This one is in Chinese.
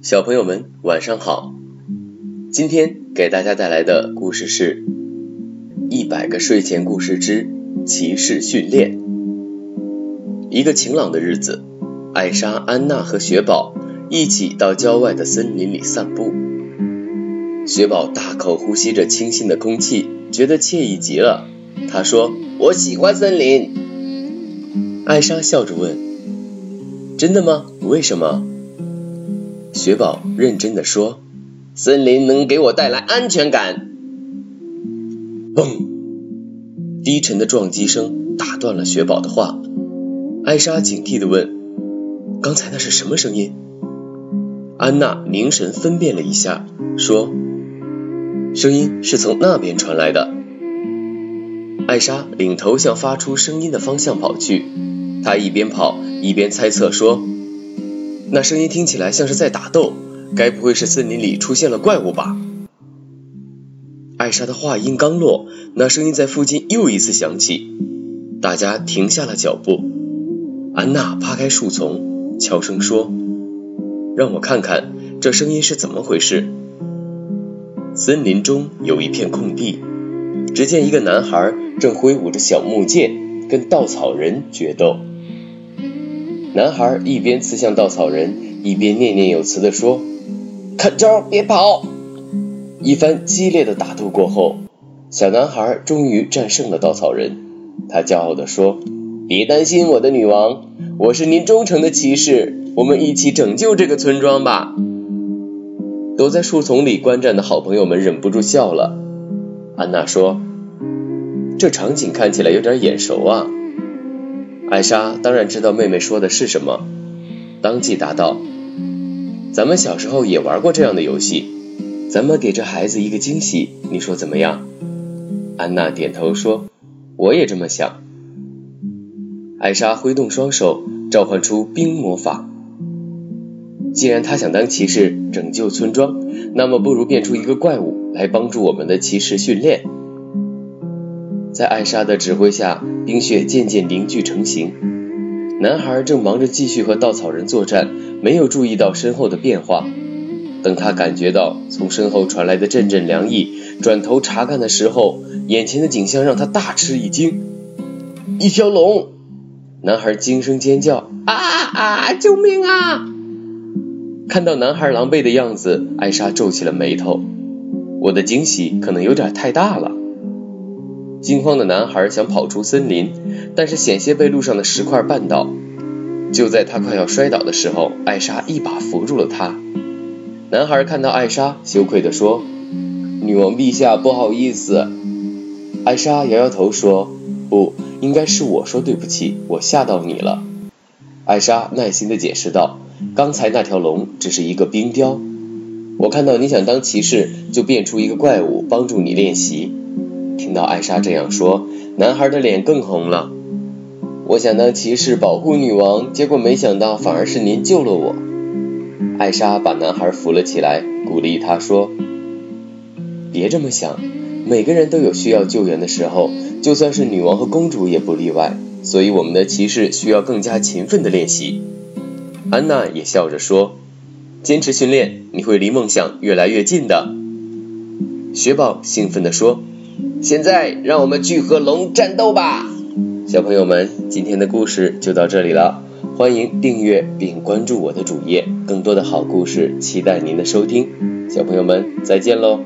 小朋友们晚上好，今天给大家带来的故事是《一百个睡前故事之骑士训练》。一个晴朗的日子，艾莎、安娜和雪宝一起到郊外的森林里散步。雪宝大口呼吸着清新的空气，觉得惬意极了。他说：“我喜欢森林。”艾莎笑着问：“真的吗？为什么？”雪宝认真的说：“森林能给我带来安全感。”嘣！低沉的撞击声打断了雪宝的话。艾莎警惕的问：“刚才那是什么声音？”安娜凝神分辨了一下，说：“声音是从那边传来的。”艾莎领头向发出声音的方向跑去，她一边跑一边猜测说。那声音听起来像是在打斗，该不会是森林里出现了怪物吧？艾莎的话音刚落，那声音在附近又一次响起，大家停下了脚步。安娜扒开树丛，悄声说：“让我看看这声音是怎么回事。”森林中有一片空地，只见一个男孩正挥舞着小木剑，跟稻草人决斗。男孩一边刺向稻草人，一边念念有词地说：“看招，别跑！”一番激烈的打斗过后，小男孩终于战胜了稻草人。他骄傲地说：“别担心，我的女王，我是您忠诚的骑士，我们一起拯救这个村庄吧！”躲在树丛里观战的好朋友们忍不住笑了。安娜说：“这场景看起来有点眼熟啊。”艾莎当然知道妹妹说的是什么，当即答道：“咱们小时候也玩过这样的游戏，咱们给这孩子一个惊喜，你说怎么样？”安娜点头说：“我也这么想。”艾莎挥动双手，召唤出冰魔法。既然她想当骑士拯救村庄，那么不如变出一个怪物来帮助我们的骑士训练。在艾莎的指挥下，冰雪渐渐凝聚成型。男孩正忙着继续和稻草人作战，没有注意到身后的变化。等他感觉到从身后传来的阵阵凉意，转头查看的时候，眼前的景象让他大吃一惊。一条龙！男孩惊声尖叫：“啊啊！救命啊！”看到男孩狼狈的样子，艾莎皱起了眉头。我的惊喜可能有点太大了。惊慌的男孩想跑出森林，但是险些被路上的石块绊倒。就在他快要摔倒的时候，艾莎一把扶住了他。男孩看到艾莎，羞愧地说：“女王陛下，不好意思。”艾莎摇摇头说：“不应该是我说对不起，我吓到你了。”艾莎耐心地解释道：“刚才那条龙只是一个冰雕，我看到你想当骑士，就变出一个怪物帮助你练习。”听到艾莎这样说，男孩的脸更红了。我想当骑士保护女王，结果没想到反而是您救了我。艾莎把男孩扶了起来，鼓励他说：“别这么想，每个人都有需要救援的时候，就算是女王和公主也不例外。所以我们的骑士需要更加勤奋的练习。”安娜也笑着说：“坚持训练，你会离梦想越来越近的。”雪宝兴奋地说。现在让我们去和龙战斗吧，小朋友们，今天的故事就到这里了，欢迎订阅并关注我的主页，更多的好故事期待您的收听，小朋友们再见喽。